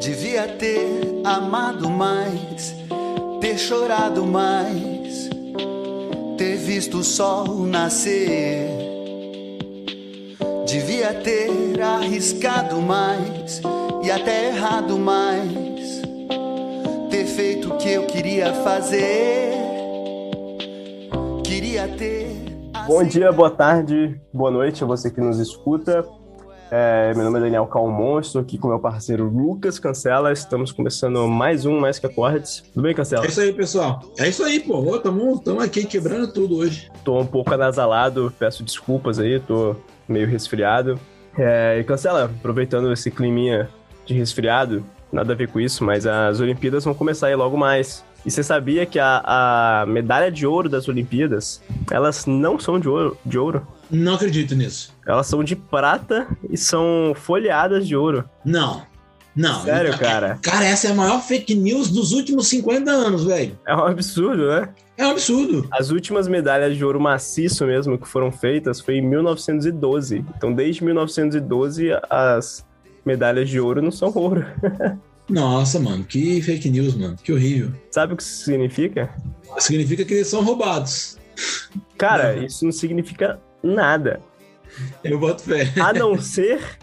Devia ter amado mais, ter chorado mais, ter visto o sol nascer. Devia ter arriscado mais e até errado mais, ter feito o que eu queria fazer. Queria ter. Bom dia, boa tarde, boa noite a você que nos escuta. É, meu nome é Daniel Calmon, estou aqui com meu parceiro Lucas Cancela. Estamos começando mais um Mais Que Acordes. Tudo bem, Cancela? É isso aí, pessoal. É isso aí, pô. Estamos aqui quebrando tudo hoje. Estou um pouco anasalado, peço desculpas aí, estou meio resfriado. É, e Cancela, aproveitando esse climinha de resfriado, nada a ver com isso, mas as Olimpíadas vão começar aí logo mais. E você sabia que a, a medalha de ouro das Olimpíadas, elas não são de ouro, de ouro? Não acredito nisso. Elas são de prata e são folheadas de ouro. Não. Não. Sério, cara? Cara, essa é a maior fake news dos últimos 50 anos, velho. É um absurdo, né? É um absurdo. As últimas medalhas de ouro maciço mesmo que foram feitas foi em 1912. Então, desde 1912, as medalhas de ouro não são ouro. Nossa, mano, que fake news, mano. Que horrível. Sabe o que isso significa? Significa que eles são roubados. Cara, não. isso não significa nada. Eu boto fé. A não ser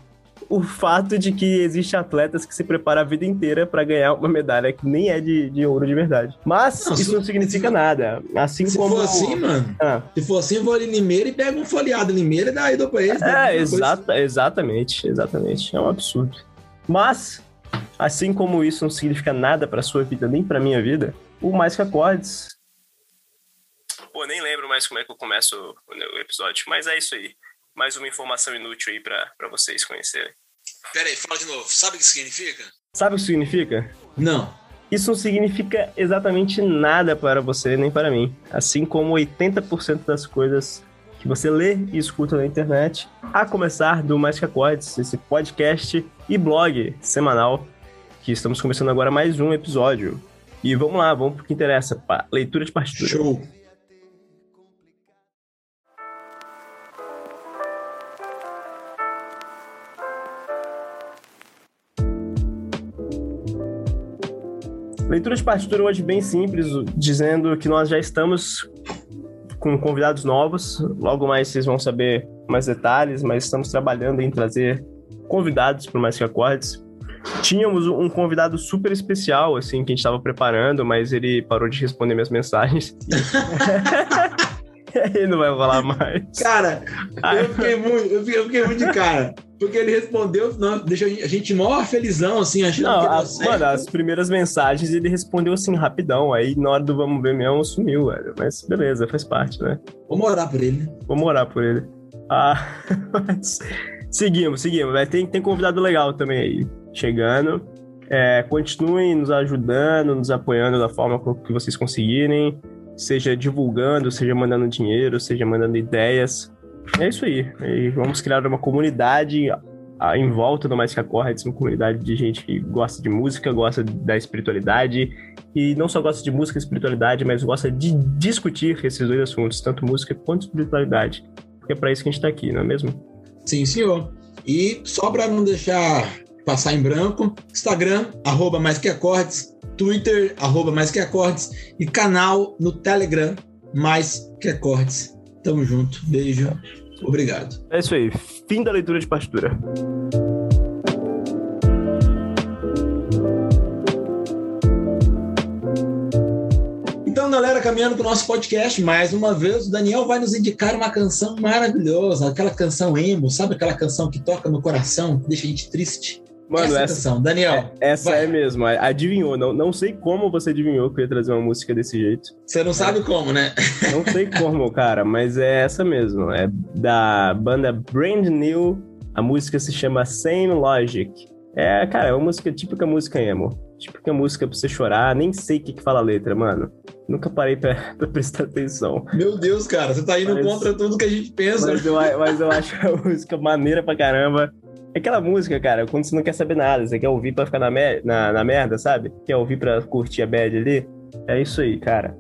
o fato de que existem atletas que se preparam a vida inteira para ganhar uma medalha que nem é de, de ouro de verdade. Mas não, isso se, não significa se, nada. Assim se como. for assim, mano. Ah. Se for assim, eu vou ali em Limeira e pego um folheado em Limeira e daí dou pra eles. É, exata, exatamente, exatamente. É um absurdo. Mas, assim como isso não significa nada para sua vida nem para minha vida, o Mais Que Acordes Pô, nem lembro mais como é que eu começo o episódio, mas é isso aí. Mais uma informação inútil aí pra, pra vocês conhecerem. Pera aí, fala de novo. Sabe o que significa? Sabe o que significa? Não. Isso não significa exatamente nada para você nem para mim. Assim como 80% das coisas que você lê e escuta na internet, a começar do Mais Que Acordes, esse podcast e blog semanal, que estamos começando agora mais um episódio. E vamos lá, vamos pro que interessa, pá. leitura de partitura. Show! Leitura de partitura hoje bem simples, dizendo que nós já estamos com convidados novos. Logo mais vocês vão saber mais detalhes, mas estamos trabalhando em trazer convidados para Mais Que Acordes. Tínhamos um convidado super especial, assim, que a gente estava preparando, mas ele parou de responder minhas mensagens. ele não vai falar mais. Cara, eu fiquei muito, eu fiquei, muito de cara. Porque ele respondeu, não, deixa a gente mó felizão, assim, achando não, que as, mano, as primeiras mensagens ele respondeu assim, rapidão. Aí na hora do vamos ver mesmo, sumiu, velho. Mas beleza, faz parte, né? Vamos orar por ele. Vamos orar por ele. Ah, mas... seguimos, seguimos. Né? Tem, tem convidado legal também aí, chegando. É, continuem nos ajudando, nos apoiando da forma que vocês conseguirem. Seja divulgando, seja mandando dinheiro, seja mandando ideias. É isso aí. E vamos criar uma comunidade em volta do Mais Que Acordes, uma comunidade de gente que gosta de música, gosta da espiritualidade, e não só gosta de música e espiritualidade, mas gosta de discutir esses dois assuntos, tanto música quanto espiritualidade. Porque é para isso que a gente está aqui, não é mesmo? Sim, senhor. E só para não deixar passar em branco, Instagram, arroba Mais Que Acordes, Twitter, arroba Mais Que Acordes, e canal no Telegram, Mais Que Acordes. Tamo junto. Beijo. Obrigado. É isso aí. Fim da leitura de partitura. Então, galera, caminhando para o nosso podcast, mais uma vez, o Daniel vai nos indicar uma canção maravilhosa, aquela canção emo, sabe aquela canção que toca no coração, que deixa a gente triste? Mano, essa, essa Daniel. É, essa vai. é mesmo, adivinhou. Não, não sei como você adivinhou que eu ia trazer uma música desse jeito. Você não sabe como, né? Não sei como, cara, mas é essa mesmo. É da banda Brand New. A música se chama Same Logic. É, cara, é uma música típica música emo. Típica música pra você chorar. Nem sei o que, que fala a letra, mano. Nunca parei pra, pra prestar atenção. Meu Deus, cara, você tá indo mas, contra tudo que a gente pensa. Mas eu, mas eu acho a música maneira pra caramba. É aquela música, cara, quando você não quer saber nada, você quer ouvir pra ficar na, na, na merda, sabe? Quer ouvir pra curtir a bad ali. É isso aí, cara.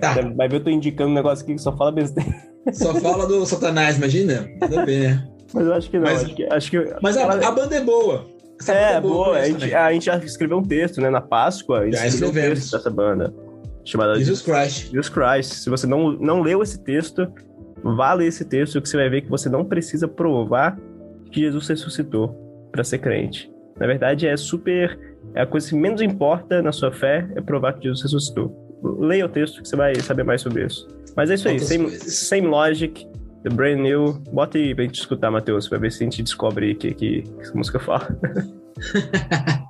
Tá. Vai ver, eu tô indicando um negócio aqui que só fala besteira. Só fala do Satanás, imagina? Tudo bem, né? Mas eu acho que não. Mas, acho que, acho que mas a, a, banda é boa. Essa é, boa. A gente, a gente, já escreveu um texto, né? Na Páscoa. Já escrevemos. Um texto dessa banda. Chamada Jesus Christ. Jesus Christ. Se você não, não leu esse texto, vá ler esse texto que você vai ver que você não precisa provar que Jesus ressuscitou para ser crente. Na verdade, é super. É a coisa que menos importa na sua fé é provar que Jesus ressuscitou. Leia o texto que você vai saber mais sobre isso. Mas é isso aí, same, same Logic, The Brand New. Bota aí pra gente escutar, Matheus, pra ver se a gente descobre o que, que essa música fala.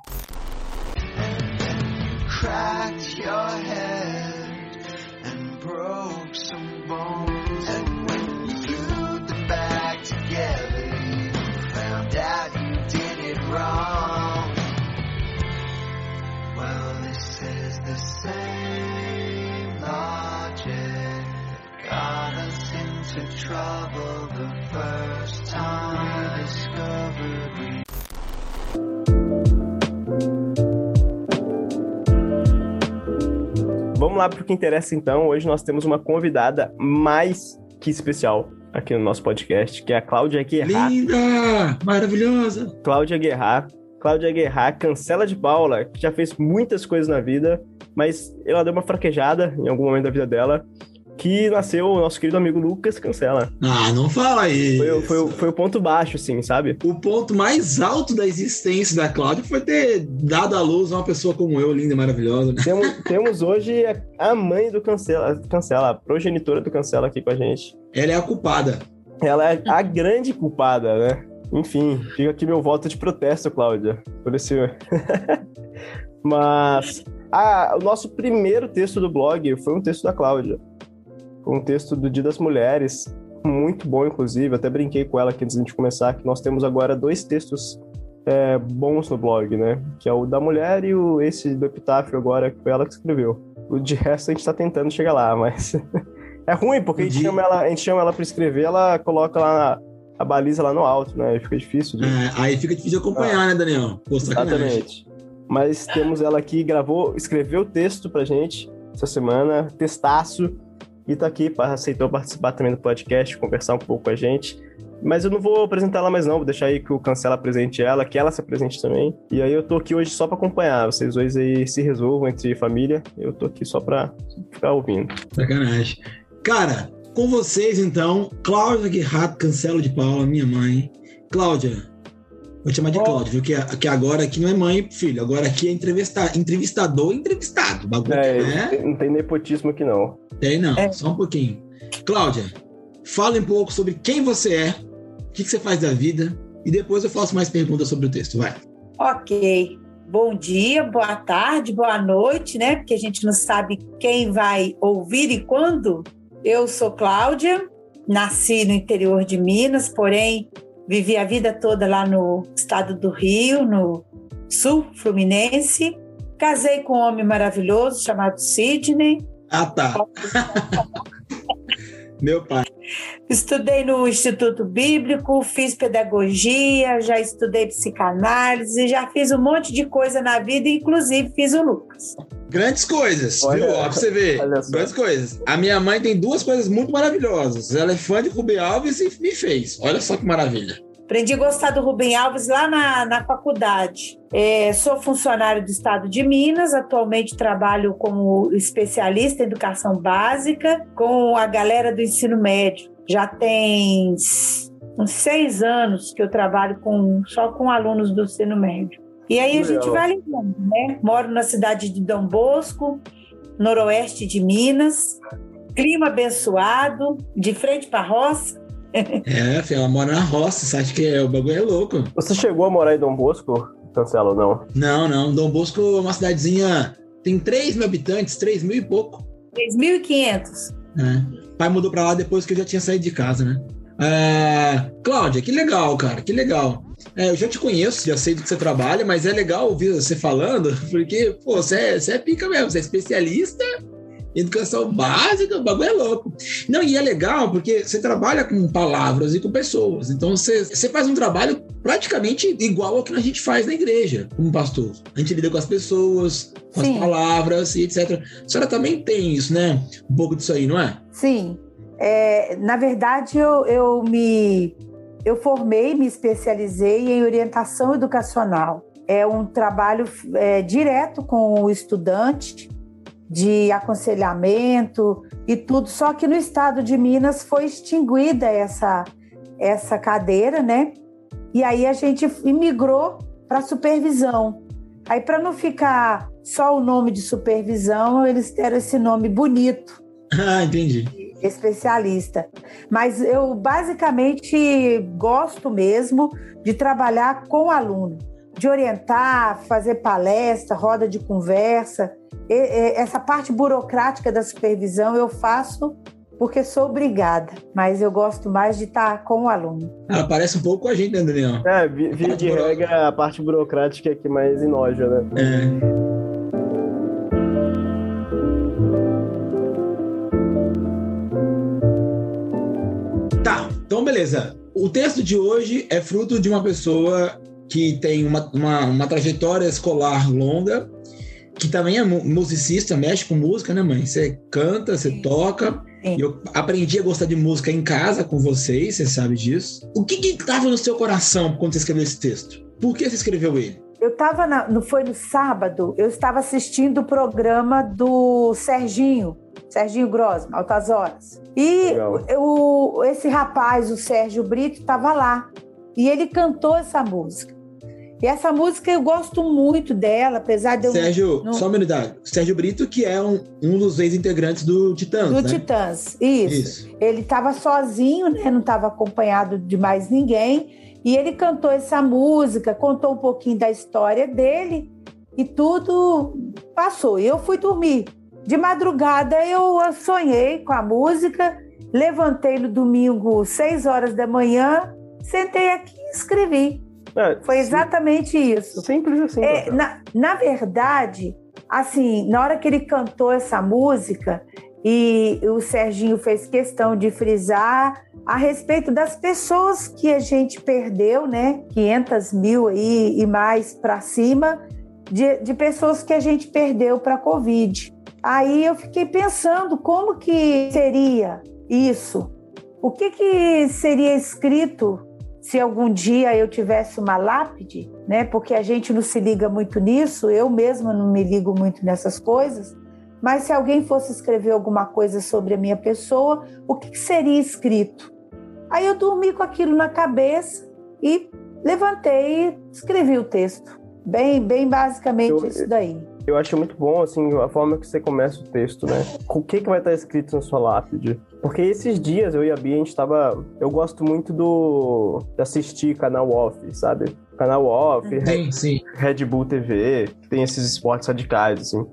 Vamos lá para o que interessa então. Hoje nós temos uma convidada mais que especial aqui no nosso podcast, que é a Cláudia Guerra. Linda! Maravilhosa! Cláudia Guerra. Cláudia Guerra, cancela de Paula, que já fez muitas coisas na vida, mas ela deu uma fraquejada em algum momento da vida dela que nasceu o nosso querido amigo Lucas Cancela. Ah, não fala isso. Foi, foi, foi, o ponto baixo, assim, sabe? O ponto mais alto da existência da Cláudia foi ter dado à luz uma pessoa como eu, linda e maravilhosa. Temos, temos hoje a mãe do Cancela, Cancela, a progenitora do Cancela aqui com a gente. Ela é a culpada. Ela é a grande culpada, né? Enfim, fica aqui meu voto de protesto, Cláudia, por esse... Mas... Ah, o nosso primeiro texto do blog foi um texto da Cláudia um texto do Dia das Mulheres, muito bom, inclusive. Até brinquei com ela aqui antes de começar, que nós temos agora dois textos é, bons no blog, né? Que é o da mulher e o esse do epitáfio agora, que foi ela que escreveu. O de resto a gente tá tentando chegar lá, mas é ruim, porque a gente, chama ela, a gente chama ela pra escrever, ela coloca lá na, a baliza lá no alto, né? Aí fica difícil. De... É, aí fica difícil de acompanhar, ah, né, Daniel? Pô, Exatamente. Mas temos ela aqui, gravou, escreveu o texto pra gente essa semana, testaço e tá aqui, aceitou participar também do podcast, conversar um pouco com a gente. Mas eu não vou apresentar ela mais não, vou deixar aí que o Cancela apresente ela, que ela se apresente também. E aí eu tô aqui hoje só para acompanhar, vocês dois aí se resolvam entre família, eu tô aqui só pra ficar ouvindo. Sacanagem. Cara, com vocês então, Cláudia Guerrato Cancelo de Paula, minha mãe. Cláudia, Vou te chamar de Cláudio, viu? Que, que agora aqui não é mãe e filho, agora aqui é entrevista, entrevistador e entrevistado. Bagulho, é, né? Não tem nepotismo aqui, não. Tem, não. É. Só um pouquinho. Cláudia, fala um pouco sobre quem você é, o que, que você faz da vida, e depois eu faço mais perguntas sobre o texto. Vai. Ok. Bom dia, boa tarde, boa noite, né? Porque a gente não sabe quem vai ouvir e quando. Eu sou Cláudia, nasci no interior de Minas, porém Vivi a vida toda lá no estado do Rio, no sul fluminense. Casei com um homem maravilhoso chamado Sidney. Ah, tá. Meu pai. Estudei no Instituto Bíblico, fiz pedagogia, já estudei psicanálise, já fiz um monte de coisa na vida, inclusive fiz o Lucas. Grandes coisas, olha, viu? Ó, pra você ver. Grandes coisas. A minha mãe tem duas coisas muito maravilhosas. Ela é fã de Rubem Alves e me fez. Olha só que maravilha. Aprendi a gostar do Rubem Alves lá na, na faculdade. É, sou funcionário do Estado de Minas, atualmente trabalho como especialista em educação básica com a galera do ensino médio. Já tem uns seis anos que eu trabalho com, só com alunos do ensino médio. E aí a gente vai lembrando, né? Moro na cidade de Dom Bosco, noroeste de Minas, clima abençoado, de frente para a roça. É, filho, ela mora na roça, você acha que é, o bagulho é louco. Você chegou a morar em Dom Bosco? Cancela ou não? Não, não. Dom Bosco é uma cidadezinha. Tem 3 mil habitantes, 3 mil e pouco. 3.500. É. Pai mudou pra lá depois que eu já tinha saído de casa, né? É... Cláudia, que legal, cara, que legal. É, eu já te conheço, já sei do que você trabalha, mas é legal ouvir você falando, porque, pô, você é, você é pica mesmo, você é especialista Educação básica, o bagulho é louco. Não, e é legal porque você trabalha com palavras e com pessoas. Então você, você faz um trabalho praticamente igual ao que a gente faz na igreja, como pastor. A gente lida com as pessoas, com Sim. as palavras e etc. A senhora também tem isso, né? Um pouco disso aí, não é? Sim. É, na verdade, eu, eu me eu formei, me especializei em orientação educacional. É um trabalho é, direto com o estudante, de aconselhamento e tudo. Só que no estado de Minas foi extinguida essa, essa cadeira, né? E aí a gente imigrou para supervisão. Aí, para não ficar só o nome de supervisão, eles deram esse nome bonito. Ah, entendi. Especialista. Mas eu basicamente gosto mesmo de trabalhar com aluno, de orientar, fazer palestra, roda de conversa. E, e, essa parte burocrática da supervisão eu faço porque sou obrigada, mas eu gosto mais de estar com o aluno. Ah, parece um pouco com a gente, né, Daniel? É, via de regra, a parte burocrática é que mais enoja, né? É. beleza. O texto de hoje é fruto de uma pessoa que tem uma, uma, uma trajetória escolar longa, que também é musicista, mexe com música, né, mãe? Você canta, você toca. Eu aprendi a gostar de música em casa com vocês, você sabe disso. O que que estava no seu coração quando você escreveu esse texto? Por que você escreveu ele? Eu estava, no, foi no sábado, eu estava assistindo o programa do Serginho, Serginho Grosma, Altas Horas. E esse rapaz, o Sérgio Brito, estava lá. E ele cantou essa música. E essa música eu gosto muito dela, apesar de eu. Sérgio, não... só uma unidade. Sérgio Brito, que é um, um dos ex-integrantes do Titãs. Do né? Titãs, isso. isso. Ele estava sozinho, né? Não estava acompanhado de mais ninguém. E ele cantou essa música, contou um pouquinho da história dele e tudo passou. E eu fui dormir. De madrugada eu sonhei com a música, levantei no domingo, seis horas da manhã, sentei aqui e escrevi. É, Foi exatamente sim. isso. Simples assim. É, na, na verdade, assim, na hora que ele cantou essa música, e o Serginho fez questão de frisar a respeito das pessoas que a gente perdeu, né? 500 mil aí e mais para cima, de, de pessoas que a gente perdeu para a Covid. Aí eu fiquei pensando como que seria isso? O que, que seria escrito se algum dia eu tivesse uma lápide, né? Porque a gente não se liga muito nisso, eu mesma não me ligo muito nessas coisas. Mas se alguém fosse escrever alguma coisa sobre a minha pessoa, o que seria escrito? Aí eu dormi com aquilo na cabeça e levantei e escrevi o texto. Bem, bem basicamente eu, isso daí. Eu acho muito bom, assim, a forma que você começa o texto, né? O que, que vai estar escrito na sua lápide? Porque esses dias eu e a Bia, a gente tava. Eu gosto muito do. de assistir canal off, sabe? Canal off, sim, Red, sim. Red Bull TV, que tem esses esportes radicais, assim.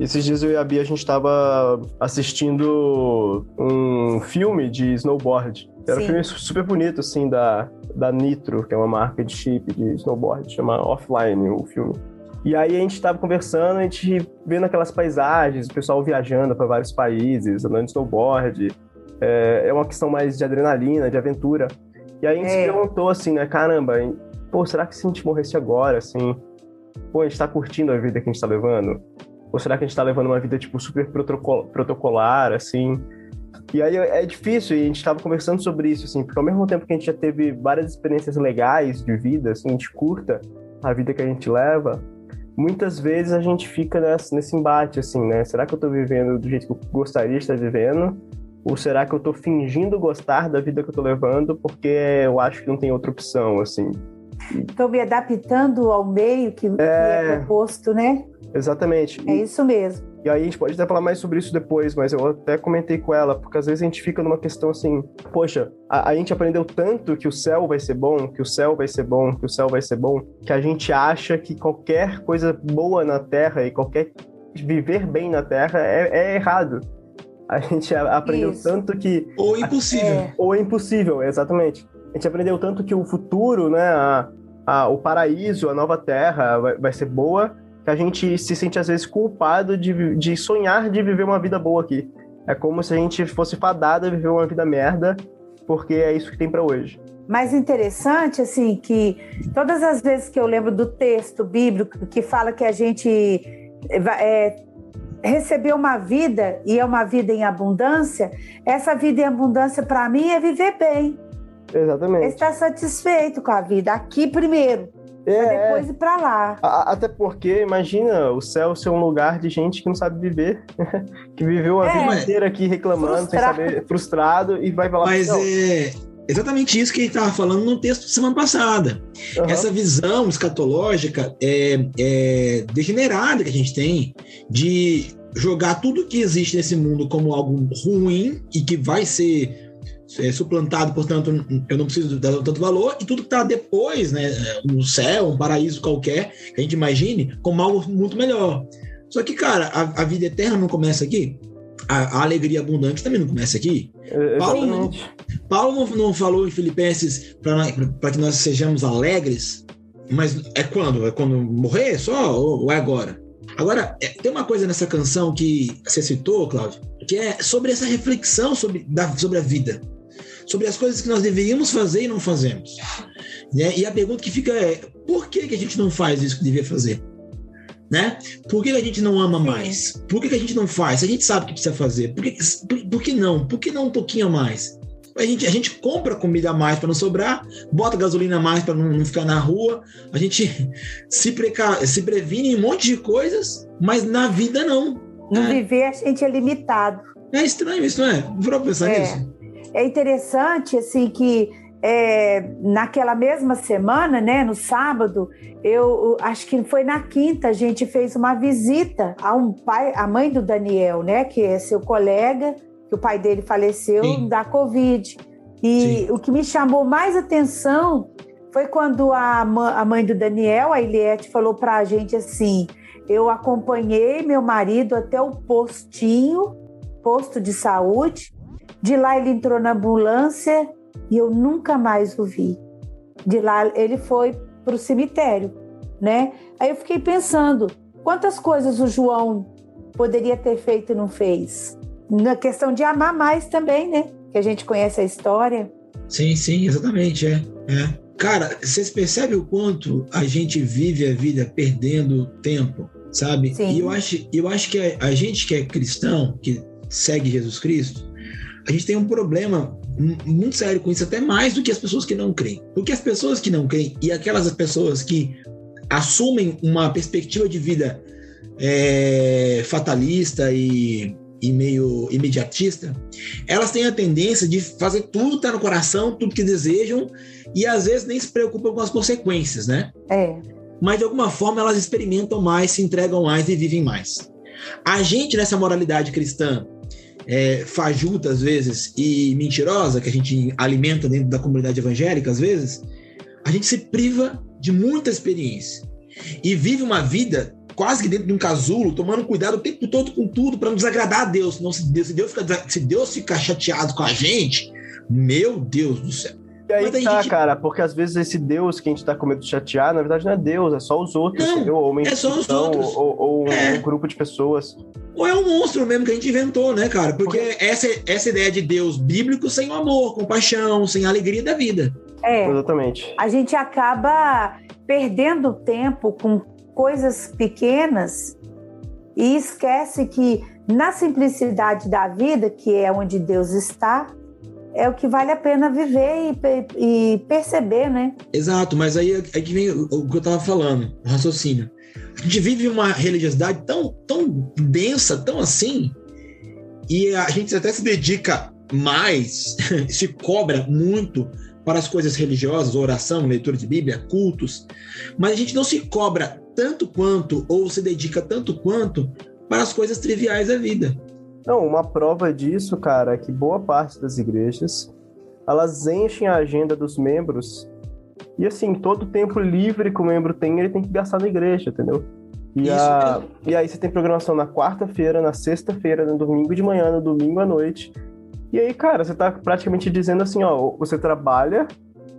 Esses dias eu e a Bia, a gente tava assistindo um filme de snowboard. Era Sim. um filme super bonito, assim, da, da Nitro, que é uma marca de chip de snowboard, chama Offline o filme. E aí a gente estava conversando, a gente vendo aquelas paisagens, o pessoal viajando para vários países, andando de snowboard. É, é, uma questão mais de adrenalina, de aventura. E aí a gente é. se perguntou assim, né? Caramba, pô, será que se a gente morresse agora, assim, pô, a gente tá curtindo a vida que a gente tá levando? Ou será que a gente tá levando uma vida, tipo, super protocolar, assim? E aí é difícil, e a gente tava conversando sobre isso, assim, porque ao mesmo tempo que a gente já teve várias experiências legais de vida, assim, a gente curta a vida que a gente leva, muitas vezes a gente fica nesse, nesse embate, assim, né? Será que eu tô vivendo do jeito que eu gostaria de estar vivendo? Ou será que eu tô fingindo gostar da vida que eu tô levando porque eu acho que não tem outra opção, assim? Estou me adaptando ao meio que é, que é proposto, né? Exatamente. É isso mesmo. E aí a gente pode até falar mais sobre isso depois, mas eu até comentei com ela, porque às vezes a gente fica numa questão assim, poxa, a, a, gente aprendeu tanto que o céu vai ser bom, que o céu vai ser bom, que o céu vai ser bom, que a gente acha que qualquer coisa boa na Terra e qualquer viver bem na Terra é, é errado. A gente aprendeu isso. tanto que... Ou impossível. É. Ou impossível, exatamente. A gente aprendeu tanto que o futuro, né, a, a, o paraíso, a nova Terra vai, vai ser boa, que a gente se sente às vezes culpado de, de sonhar de viver uma vida boa aqui. É como se a gente fosse fadado a viver uma vida merda, porque é isso que tem para hoje. Mais interessante, assim, que todas as vezes que eu lembro do texto bíblico que fala que a gente é, recebeu uma vida e é uma vida em abundância, essa vida em abundância para mim é viver bem. Exatamente. Ele está satisfeito com a vida aqui primeiro. É, depois ir para lá. Até porque, imagina o céu ser um lugar de gente que não sabe viver, que viveu a é, vida inteira aqui reclamando, frustrado. sem saber, frustrado, e vai falar Mas é exatamente isso que ele estava falando no texto semana passada. Uhum. Essa visão escatológica é, é, degenerada que a gente tem de jogar tudo que existe nesse mundo como algo ruim e que vai ser é, suplantado, portanto, eu não preciso dar tanto valor, e tudo que está depois, né, um céu, um paraíso qualquer, que a gente imagine, como algo muito melhor. Só que, cara, a, a vida eterna não começa aqui, a, a, alegria abundante também não começa aqui. É, Paulo, não, Paulo não, não, falou em Filipenses para que nós sejamos alegres, mas é quando? É quando morrer só ou, ou é agora? Agora, é, tem uma coisa nessa canção que você citou, Cláudio, que é sobre essa reflexão sobre, da, sobre a vida sobre as coisas que nós deveríamos fazer e não fazemos. Né? E a pergunta que fica é: por que, que a gente não faz isso que devia fazer? Né? Por que a gente não ama mais? Por que a gente não faz? Se a gente sabe que precisa fazer, por que, por, por que não? Por que não um pouquinho a mais? A gente, a gente compra comida a mais para não sobrar, bota gasolina a mais para não, não, ficar na rua, a gente se, preca, se previne em um monte de coisas, mas na vida não. No né? viver a gente é limitado. É estranho isso, não é? Vou pensar é. nisso. É interessante assim que é, naquela mesma semana, né, no sábado, eu acho que foi na quinta, a gente fez uma visita a um pai, a mãe do Daniel, né, que é seu colega, que o pai dele faleceu Sim. da Covid. E Sim. o que me chamou mais atenção foi quando a, a mãe do Daniel, a Eliette, falou para a gente assim: eu acompanhei meu marido até o postinho, posto de saúde, de lá ele entrou na ambulância e eu nunca mais o vi. De lá ele foi para o cemitério, né? Aí eu fiquei pensando, quantas coisas o João poderia ter feito e não fez? Na questão de amar mais também, né? Que a gente conhece a história. Sim, sim, exatamente, é. é. Cara, vocês percebem o quanto a gente vive a vida perdendo tempo, sabe? Sim. E eu acho, eu acho que a, a gente que é cristão, que segue Jesus Cristo, a gente tem um problema muito sério com isso, até mais do que as pessoas que não creem. Porque as pessoas que não creem e aquelas pessoas que assumem uma perspectiva de vida é, fatalista e, e, meio imediatista, elas têm a tendência de fazer tudo que está no coração, tudo que desejam, e às vezes nem se preocupam com as consequências, né? É. Mas de alguma forma elas experimentam mais, se entregam mais e vivem mais. A gente, nessa moralidade cristã, é, fajuta às vezes e mentirosa que a gente alimenta dentro da comunidade evangélica às vezes, a gente se priva de muita experiência e vive uma vida quase que dentro de um casulo, tomando cuidado o tempo todo com tudo para não desagradar a Deus. Senão, se Deus, se Deus, ficar, se Deus ficar chateado com a gente, meu Deus do céu. E aí tá, gente... cara, porque às vezes esse Deus que a gente tá com medo de chatear, na verdade não é Deus, é só os outros, não, entendeu? Ou uma é só os outros. Ou, ou é. um grupo de pessoas. Ou é um monstro mesmo que a gente inventou, né, cara? Porque, porque... essa, essa ideia de Deus bíblico sem o amor, compaixão, sem a alegria da vida. É. Exatamente. A gente acaba perdendo tempo com coisas pequenas e esquece que na simplicidade da vida, que é onde Deus está, é o que vale a pena viver e, e perceber, né? Exato, mas aí é que vem o que eu estava falando, o raciocínio. A gente vive uma religiosidade tão, tão densa, tão assim, e a gente até se dedica mais, se cobra muito para as coisas religiosas, oração, leitura de Bíblia, cultos, mas a gente não se cobra tanto quanto, ou se dedica tanto quanto, para as coisas triviais da vida. Não, uma prova disso, cara, é que boa parte das igrejas elas enchem a agenda dos membros e assim, todo o tempo livre que o membro tem, ele tem que gastar na igreja, entendeu? E, a... e aí você tem programação na quarta-feira, na sexta-feira, no domingo de manhã, no domingo à noite. E aí, cara, você tá praticamente dizendo assim, ó, você trabalha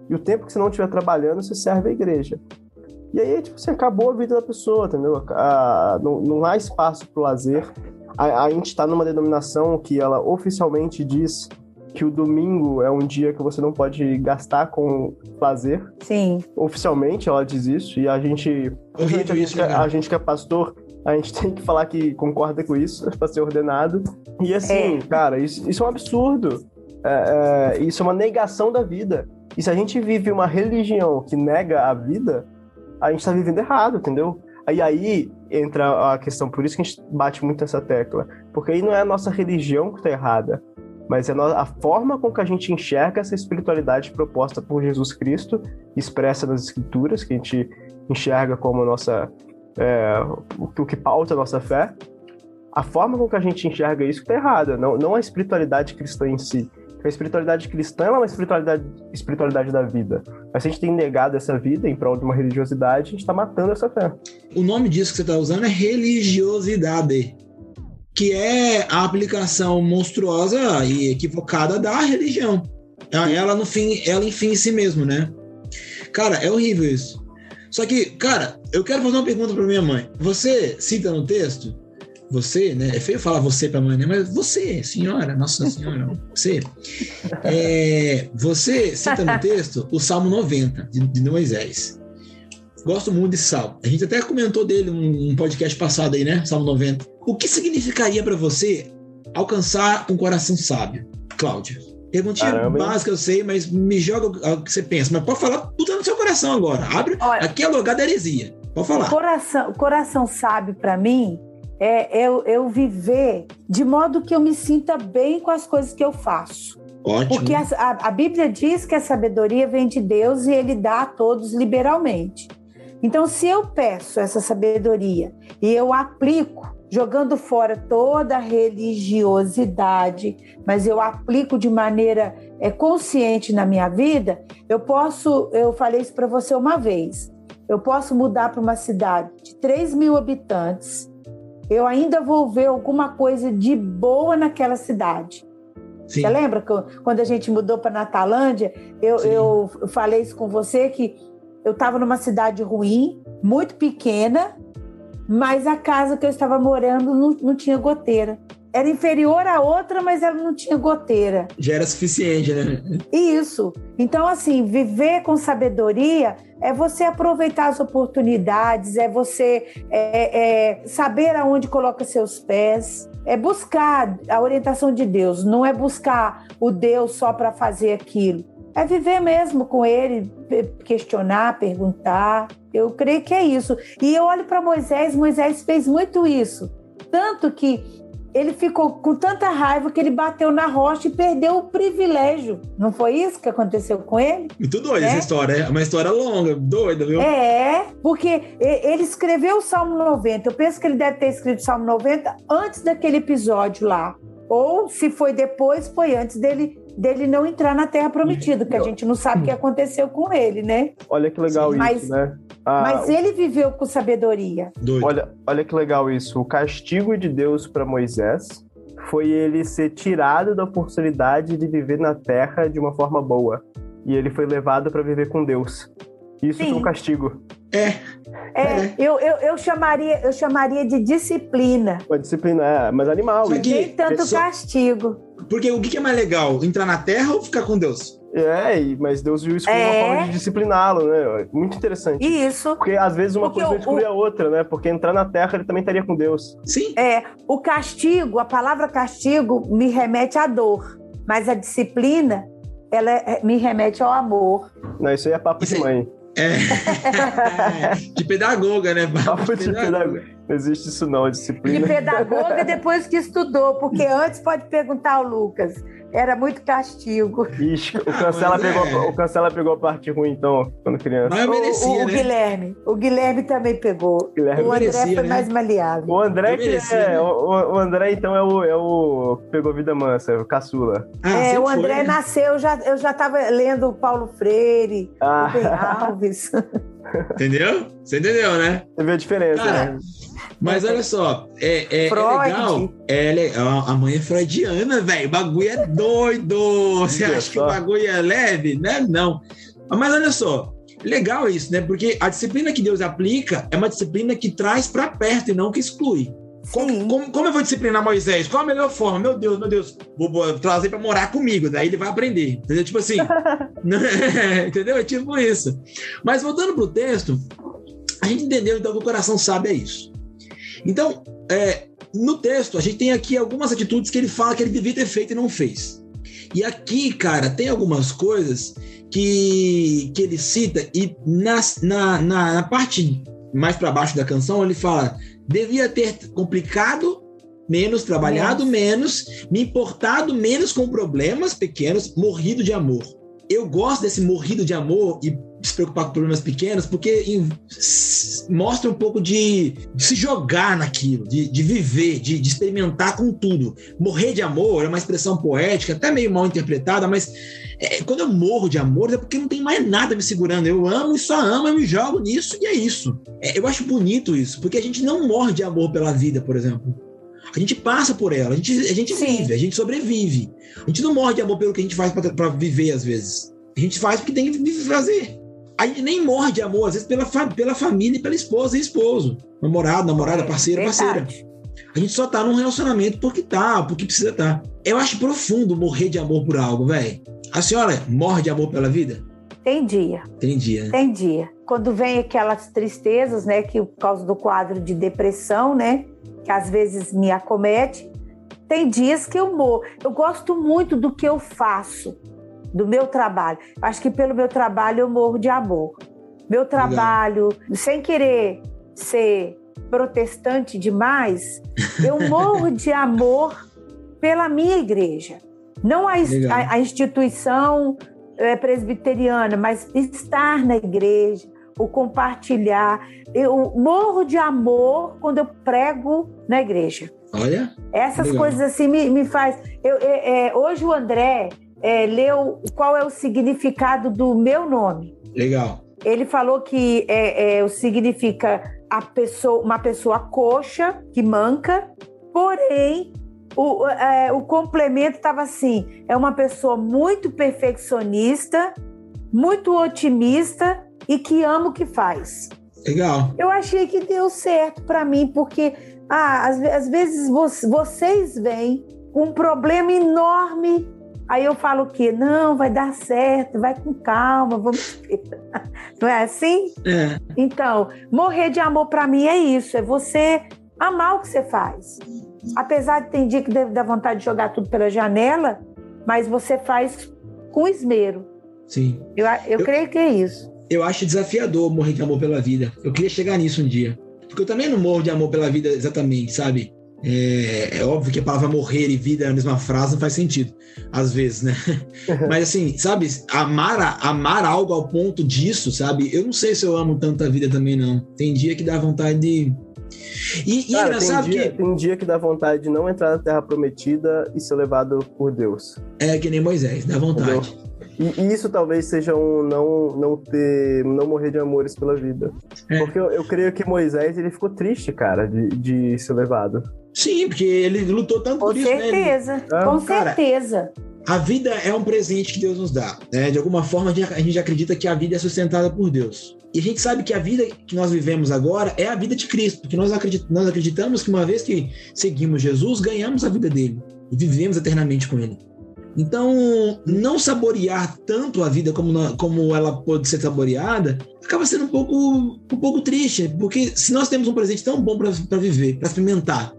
e o tempo que você não estiver trabalhando, você serve a igreja. E aí, tipo, você acabou a vida da pessoa, entendeu? Ah, não, não há espaço para o lazer a, a gente está numa denominação que ela oficialmente diz que o domingo é um dia que você não pode gastar com lazer. Sim. Oficialmente ela diz isso e a gente, a gente, a gente, a gente que é pastor, a gente tem que falar que concorda com isso para ser ordenado. E assim, é. cara, isso, isso é um absurdo. É, é, isso é uma negação da vida. E se a gente vive uma religião que nega a vida, a gente está vivendo errado, entendeu? Aí aí entra a questão, por isso que a gente bate muito essa tecla. Porque aí não é a nossa religião que está errada, mas é a forma com que a gente enxerga essa espiritualidade proposta por Jesus Cristo, expressa nas Escrituras, que a gente enxerga como nossa é, o que pauta a nossa fé. A forma com que a gente enxerga isso está errada, não, não a espiritualidade cristã em si. A espiritualidade cristã é uma espiritualidade, espiritualidade da vida. Mas se a gente tem negado essa vida em prol de uma religiosidade, a gente está matando essa fé. O nome disso que você está usando é religiosidade, que é a aplicação monstruosa e equivocada da religião. Ela, no fim, ela enfim em si mesmo, né? Cara, é horrível isso. Só que, cara, eu quero fazer uma pergunta para minha mãe. Você cita no texto você, né? É feio falar você para a mãe, né? Mas você, senhora, Nossa Senhora, você. É, você cita no texto o Salmo 90 de, de, Moisés. Gosto muito desse salmo. A gente até comentou dele num um podcast passado aí, né? Salmo 90. O que significaria para você alcançar um coração sábio, Cláudia? Perguntinha Caramba. básica, eu sei, mas me joga o que você pensa. Mas pode falar tudo no seu coração agora. Abre. Olha, aqui é lugar da heresia. Pode falar. Coração, coração sábio, para mim, é eu, eu viver de modo que eu me sinta bem com as coisas que eu faço. Ótimo. Porque a, a, a Bíblia diz que a sabedoria vem de Deus e ele dá a todos liberalmente. Então, se eu peço essa sabedoria e eu aplico, jogando fora toda a religiosidade, mas eu aplico de maneira é, consciente na minha vida, eu posso, eu falei isso para você uma vez, eu posso mudar para uma cidade de 3 mil habitantes eu ainda vou ver alguma coisa de boa naquela cidade. Sim. Você lembra que quando a gente mudou para Natalândia, eu, eu falei isso com você que eu estava numa cidade ruim, muito pequena, mas a casa que eu estava morando não, não tinha goteira era inferior à outra, mas ela não tinha goteira. Já era suficiente, né? Isso. Então, assim, viver com sabedoria é você aproveitar as oportunidades, é você é, é saber aonde coloca seus pés, é buscar a orientação de Deus, não é buscar o Deus só para fazer aquilo. É viver mesmo com ele, questionar, perguntar. Eu creio que é isso. E eu olho para Moisés, Moisés fez muito isso. Tanto que ele ficou com tanta raiva que ele bateu na rocha e perdeu o privilégio. Não foi isso que aconteceu com ele? Muito doida é? essa história, é uma história longa, doida, viu? É, porque ele escreveu o Salmo 90. Eu penso que ele deve ter escrito o Salmo 90 antes daquele episódio lá. Ou se foi depois, foi antes dele dele não entrar na Terra Prometida, que a gente não sabe o que aconteceu com ele, né? Olha que legal Sim, isso, mas, né? Ah, mas ele viveu com sabedoria. Olha, olha que legal isso. O castigo de Deus para Moisés foi ele ser tirado da oportunidade de viver na Terra de uma forma boa. E ele foi levado para viver com Deus. Isso Sim. foi um castigo. É. É, é. Eu, eu, eu, chamaria, eu chamaria de disciplina. Uma disciplina, é, mas animal. Só que, Nem tanto só... castigo. Porque o que é mais legal? Entrar na Terra ou ficar com Deus? É, mas Deus viu isso como é. uma forma de discipliná-lo, né? Muito interessante. Isso. Porque às vezes uma Porque coisa exclui o... a outra, né? Porque entrar na terra ele também estaria com Deus. Sim. É, o castigo, a palavra castigo me remete à dor, mas a disciplina, ela é, me remete ao amor. Não, isso aí é papo isso de mãe. É. de pedagoga, né? Papo de pedagoga. Não existe isso não, a disciplina. De pedagoga depois que estudou, porque antes pode perguntar ao Lucas. Era muito castigo. Ixi, o Cancela, pegou, é. o Cancela pegou a parte ruim, então, quando criança. Mas eu merecia, o, o, né? Guilherme. O Guilherme também pegou. Guilherme o André merecia, foi né? mais maleável. O André, que merecia, é, né? o, o, André, então, é o, é o pegou vida mansa, é o caçula. Ah, é, o André foi, né? nasceu, eu já, eu já tava lendo o Paulo Freire, ah. o Alves. Entendeu? Você entendeu, né? Você vê a diferença, Cara, né? Mas olha só, é, é, é legal. É, a mãe é freudiana, velho. O bagulho é doido. Você acha que o bagulho é leve? Né? Não. Mas olha só, legal isso, né? Porque a disciplina que Deus aplica é uma disciplina que traz para perto e não que exclui. Como, como, como, eu vou disciplinar Moisés? Qual a melhor forma? Meu Deus, meu Deus, vou, vou trazer para morar comigo, daí ele vai aprender. Entendeu? Tipo assim. Né? entendeu? É tipo isso. Mas voltando pro texto, a gente entendeu então que o coração sabe é isso. Então, é, no texto, a gente tem aqui algumas atitudes que ele fala que ele devia ter feito e não fez. E aqui, cara, tem algumas coisas que, que ele cita, e nas, na, na, na parte mais para baixo da canção, ele fala: devia ter complicado menos, trabalhado menos, me importado menos com problemas pequenos, morrido de amor. Eu gosto desse morrido de amor e se preocupar com problemas pequenos, porque em, mostra um pouco de, de, se jogar naquilo, de, de viver, de, de, experimentar com tudo. Morrer de amor é uma expressão poética, até meio mal interpretada, mas é, quando eu morro de amor é porque não tem mais nada me segurando. Eu amo e só amo, eu me jogo nisso e é isso. É, eu acho bonito isso, porque a gente não morre de amor pela vida, por exemplo. A gente passa por ela, a gente, a gente vive, a gente sobrevive. A gente não morre de amor pelo que a gente faz para viver, às vezes. A gente faz porque tem que fazer a gente nem morre de amor, às vezes, pela, fa pela família e pela esposa e esposo. Namorado, namorada, parceiro, é, parceira. A gente só tá num relacionamento porque tá, porque precisa estar. Tá. Eu acho profundo morrer de amor por algo, velho. A senhora morre de amor pela vida? Tem dia. Tem dia. Né? Tem dia. Quando vem aquelas tristezas, né, que por causa do quadro de depressão, né, que às vezes me acomete, tem dias que eu morro. Eu gosto muito do que eu faço do meu trabalho. Acho que pelo meu trabalho eu morro de amor. Meu trabalho, Legal. sem querer ser protestante demais, eu morro de amor pela minha igreja. Não a, a, a instituição é, presbiteriana, mas estar na igreja, o compartilhar. Eu morro de amor quando eu prego na igreja. Olha. Essas legal. coisas assim me, me faz. Eu, é, é, hoje o André é, leu qual é o significado do meu nome. Legal. Ele falou que é, é, significa a pessoa, uma pessoa coxa, que manca, porém o, é, o complemento estava assim: é uma pessoa muito perfeccionista, muito otimista e que ama o que faz. Legal. Eu achei que deu certo para mim, porque ah, às, às vezes vocês vêm com um problema enorme Aí eu falo que não, vai dar certo, vai com calma, vamos. não é assim? É. Então, morrer de amor para mim é isso, é você amar o que você faz. Apesar de ter dia que dar vontade de jogar tudo pela janela, mas você faz com esmero. Sim. Eu, eu, eu creio que é isso. Eu acho desafiador morrer de amor pela vida. Eu queria chegar nisso um dia. Porque eu também não morro de amor pela vida exatamente, sabe? É, é, óbvio que a palavra morrer e vida é a mesma frase, não faz sentido, às vezes, né? Mas assim, sabe, amar, amar algo ao ponto disso, sabe? Eu não sei se eu amo tanta vida também, não. Tem dia que dá vontade de. E, e Cara, engraçado tem dia, que. Tem dia que dá vontade de não entrar na Terra Prometida e ser levado por Deus. É que nem Moisés, dá vontade. E, e, isso talvez seja um não, não ter, não morrer de amores pela vida. É. Porque eu, eu, creio que Moisés ele ficou triste, cara, de, de ser levado. Sim, porque ele lutou tanto com por isso, certeza, né? Ele... Com Cara, certeza. A vida é um presente que Deus nos dá. Né? De alguma forma, a gente acredita que a vida é sustentada por Deus. E a gente sabe que a vida que nós vivemos agora é a vida de Cristo, porque nós, acreditamos que uma vez que seguimos Jesus, ganhamos a vida dele e vivemos eternamente com ele. Então, não saborear tanto a vida como, como ela pode ser saboreada acaba sendo um pouco, um pouco triste, porque se nós temos um presente tão bom para viver, para experimentar,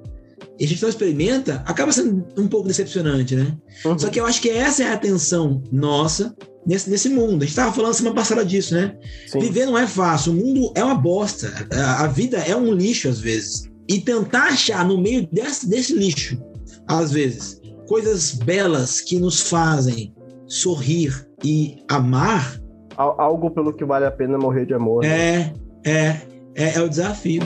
e a gente não experimenta, acaba sendo um pouco decepcionante, né? Uhum. Só que eu acho que essa é a atenção nossa nesse, nesse mundo. A gente estava falando semana passada disso, né? Sim. Viver não é fácil, o mundo é uma bosta, a, a, vida é um lixo às vezes. E tentar achar no meio desse, desse lixo, às vezes, coisas belas que nos fazem sorrir e amar. Algo pelo que vale a pena morrer de amor. Né? É, é, é, é o desafio.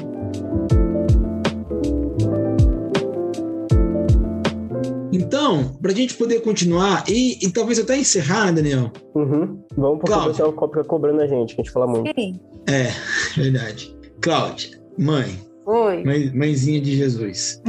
Então, para a gente poder continuar e, e, talvez até encerrar, né, Daniel? Uhum. Vamos porque Cláudia. o fica cobrando a gente, que a gente fala muito. Sim. É, verdade. Cláudia, mãe. Oi. Mãe, mãezinha de Jesus.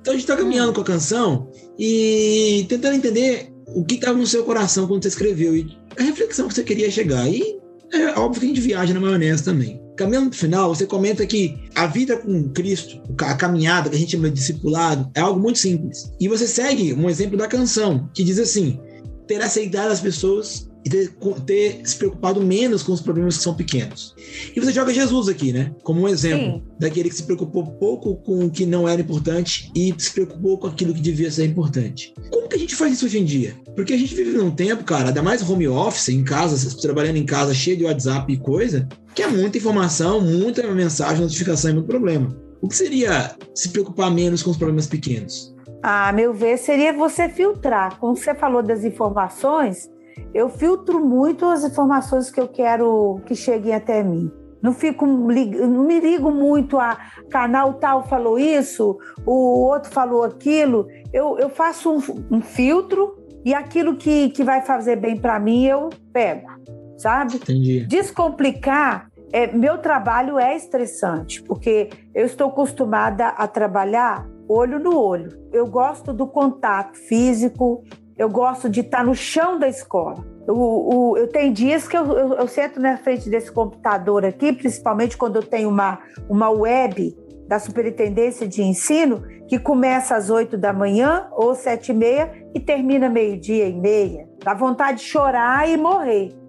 então a gente está caminhando com a canção e tentando entender o que estava no seu coração quando você escreveu e a reflexão que você queria chegar. E é óbvio que a gente viaja na maionese também. Caminhando no final, você comenta que a vida com Cristo, a caminhada que a gente chama de discipulado, é algo muito simples. E você segue um exemplo da canção, que diz assim: ter aceitado as pessoas e ter, ter, se preocupado menos com os problemas que são pequenos. E você joga Jesus aqui, né? Como um exemplo Sim. daquele que se preocupou pouco com o que não era importante e se preocupou com aquilo que devia ser importante. Como que a gente faz isso hoje em dia? Porque a gente vive num tempo, cara, ainda mais home office, em casa, trabalhando em casa, cheio de WhatsApp e coisa, que é muita informação, muita mensagem, notificação e muito problema. O que seria se preocupar menos com os problemas pequenos? A meu ver, seria você filtrar. Como você falou das informações, eu filtro muito as informações que eu quero que cheguem até mim. Não fico, não me ligo muito a canal tal falou isso, o outro falou aquilo. Eu, eu faço um, um filtro e aquilo que, que vai fazer bem para mim eu pego, sabe? Entendi. Descomplicar é, meu trabalho é estressante, porque eu estou acostumada a trabalhar olho no olho. Eu gosto do contato físico, eu gosto de estar no chão da escola. O, o, eu tenho dias que eu, eu, eu, sento na frente desse computador aqui, principalmente quando eu tenho uma, uma web da Superintendência de Ensino, que começa às 8 da manhã ou sete e meia e termina meio-dia e meia. Dá vontade de chorar e morrer.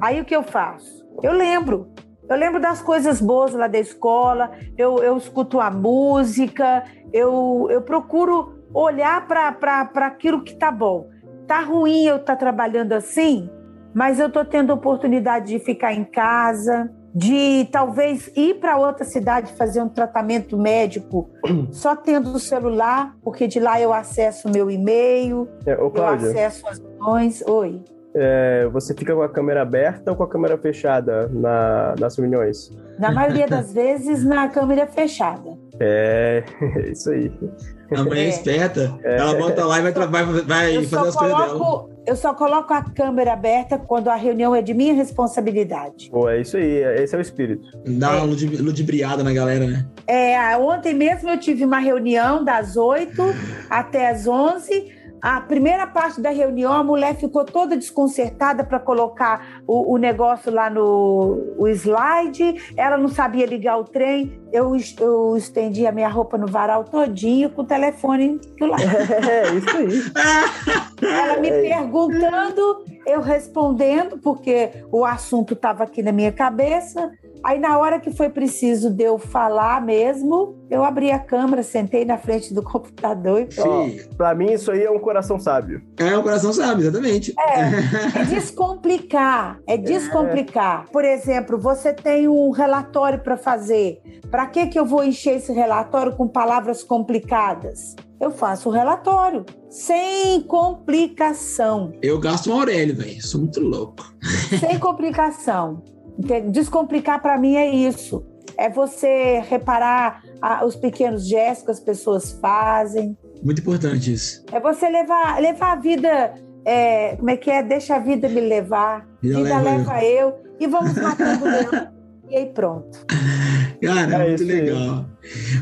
Aí o que eu faço? Eu lembro. Eu lembro das coisas boas lá da escola, eu, eu escuto a música, eu, eu procuro olhar para aquilo que está bom. Tá ruim eu estar tá trabalhando assim, mas eu estou tendo oportunidade de ficar em casa, de talvez ir para outra cidade fazer um tratamento médico só tendo o celular, porque de lá eu acesso o meu e-mail, é, ô, eu acesso as reuniões. Oi. É, você fica com a câmera aberta ou com a câmera fechada na, nas reuniões? Na maioria das vezes, na câmera fechada. É, isso aí. A mãe é, esperta, é. ela bota lá e vai, vai, vai fazer as coisas dela. Eu só coloco a câmera aberta quando a reunião é de minha responsabilidade. Pô, é isso aí, esse é o espírito. Dá uma ludibriada na galera, né? É, ontem mesmo eu tive uma reunião das 8 até as 11 a primeira parte da reunião, a mulher ficou toda desconcertada para colocar o, o, negócio lá no slide. Ela não sabia ligar o trem. Eu, eu estendi a minha roupa no varal todinho com o telefone do lado. É, isso aí. Ela me é. perguntando, eu respondendo, porque o assunto estava aqui na minha cabeça. Aí, na hora que foi preciso de eu falar mesmo, eu abri a câmera, sentei na frente do computador e falei. Para mim, isso aí é um coração sábio. É um coração sábio, exatamente. É, é descomplicar. É descomplicar. É. Por exemplo, você tem um relatório para fazer. Para que, que eu vou encher esse relatório com palavras complicadas? Eu faço o relatório, sem complicação. Eu gasto um Aurélio, velho. Sou muito louco. Sem complicação. Descomplicar para mim é isso. É você reparar os pequenos gestos que as pessoas fazem. Muito importante isso. É você levar, levar a vida. É, como é que é? Deixa a vida me levar. Vida, vida leva, leva eu. eu. E vamos matando leão. E aí pronto. Cara, é muito legal.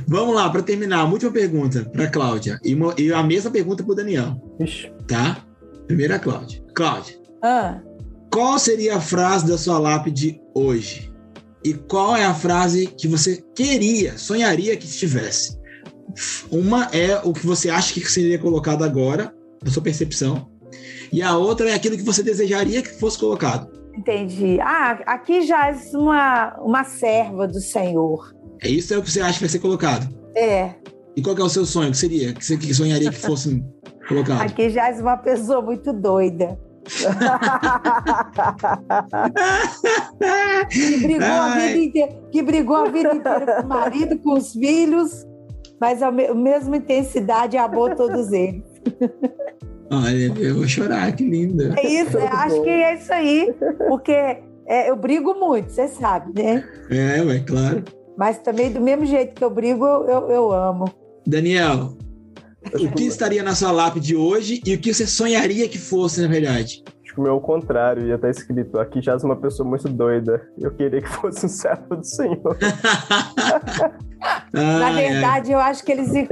Vamos lá, para terminar, uma última pergunta para Cláudia. E, uma, e, a mesma pergunta para o Daniel. Ixi. Tá? Primeira, Cláudia. Cláudia. Ah. Qual seria a frase da sua lápide hoje? E qual é a frase que você queria, sonharia que estivesse? Uma é o que você acha que seria colocado agora, na sua percepção, e a outra é aquilo que você desejaria que fosse colocado. Entendi. Ah, aqui já é uma, uma serva do Senhor. É isso é o que você acha que vai ser colocado? É. E qual é o seu sonho? Que seria? Que você sonharia que fosse colocado? Aqui já é uma pessoa muito doida que, brigou a vida inteira, que brigou a vida inteira com o marido, com os filhos, mas a mesma intensidade amou todos eles. Olha, eu vou chorar, que linda. É isso, acho que é isso aí, porque é, eu brigo muito, você sabe, né? É, é claro. Mas também, do mesmo jeito que eu brigo, eu, eu amo. Daniel, o que estaria na sua lápide hoje e o que você sonharia que fosse, na verdade? Acho que o meu é o contrário, ia estar escrito: aqui já é uma pessoa muito doida. Eu queria que fosse um servo do Senhor. na verdade, eu acho que eles iam,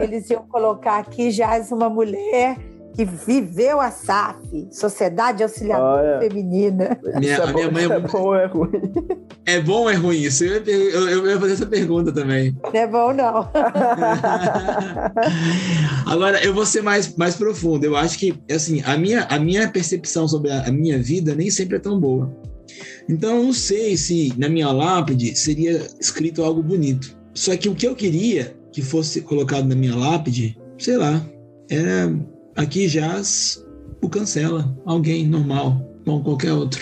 eles iam colocar aqui já uma mulher que viveu a SAF, Sociedade Auxiliadora Feminina. Minha, é a minha bom, mãe é bom ou é ruim? É bom ou é ruim isso? Eu, eu, eu ia fazer essa pergunta também. Não é bom, não. Agora, eu vou ser mais, mais profundo. Eu acho que, assim, a minha, a minha percepção sobre a, a minha vida nem sempre é tão boa. Então, eu não sei se na minha lápide seria escrito algo bonito. Só que o que eu queria que fosse colocado na minha lápide, sei lá, era aqui jaz o cancela, alguém normal, como qualquer outro.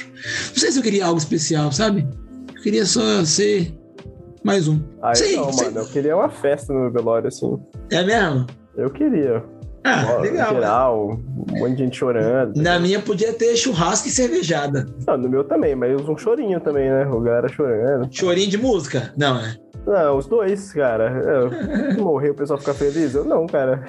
Não sei se eu queria algo especial, sabe? Eu queria só ser mais um. Aí Sim, não, sim. mano, eu queria uma festa no meu velório, assim. É mesmo? Eu queria. Ah, Ó, legal. né? Geral, um monte de gente chorando. Na minha podia ter churrasco e cervejada. Não, no meu também, mas um chorinho também, né? O galera chorando. Chorinho de música? Não, né? Não, os dois, cara. Eu, morrer, o pessoal ficar feliz? Eu não, cara.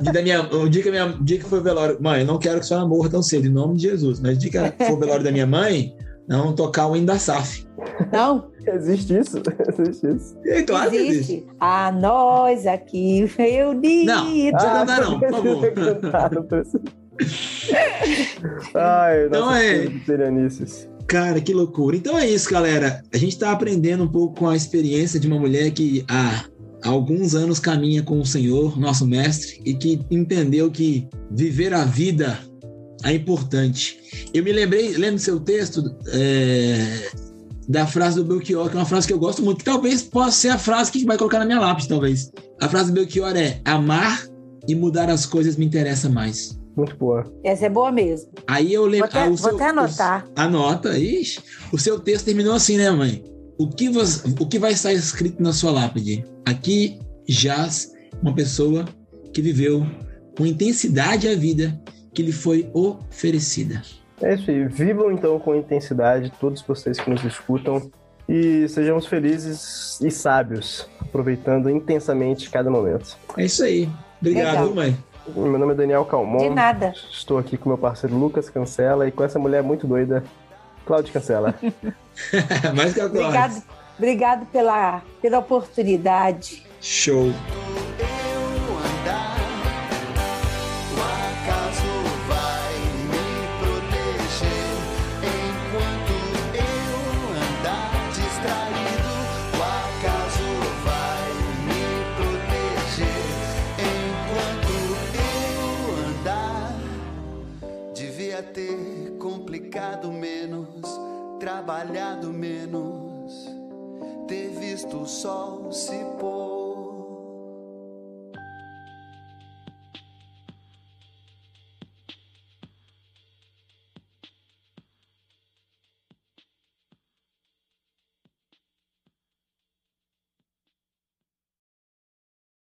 Dia da minha, o dia que, minha, dia que foi o velório. Mãe, eu não quero que a senhora morra tão cedo, em nome de Jesus. Mas o dia que for o velório da minha mãe, vamos tocar o hino da SAF. Não, Existe isso? Existe isso. E, claro que existe. existe. A nós aqui reunidos. Não. Precisa cantar, não, por favor. cantar, não precisa. Ai, Então nossa, é-. Cara, que loucura. Então é isso, galera. A gente tá aprendendo um pouco com a experiência de uma mulher que há alguns anos caminha com o Senhor, nosso mestre, e que entendeu que viver a vida é importante. Eu me lembrei, lendo seu texto, é, da frase do Belchior, que é uma frase que eu gosto muito, que talvez possa ser a frase que vai colocar na minha lápide, talvez. A frase do Belchior é: amar e mudar as coisas me interessa mais. Muito boa. Essa é boa mesmo. Aí eu lembro. Vou até- ah, o vou até anotar. o- anota, ixi. O seu texto terminou assim, né, mãe? O que, você, o que vai estar escrito na sua lápide? Aqui jaz uma pessoa que viveu com intensidade a vida que lhe foi oferecida. É isso aí. Vivam então com intensidade todos vocês que nos escutam e sejamos felizes e sábios, aproveitando intensamente cada momento. É isso aí. Obrigado, Legal. mãe. Meu nome é Daniel Calmon. De nada. Estou aqui com meu parceiro Lucas Cancela e com essa mulher muito doida, Cláudia Cancela. Mais que agora. Obrigado, obrigado pela, pela oportunidade. Show. Trabalhado menos ter visto o sol se pôr.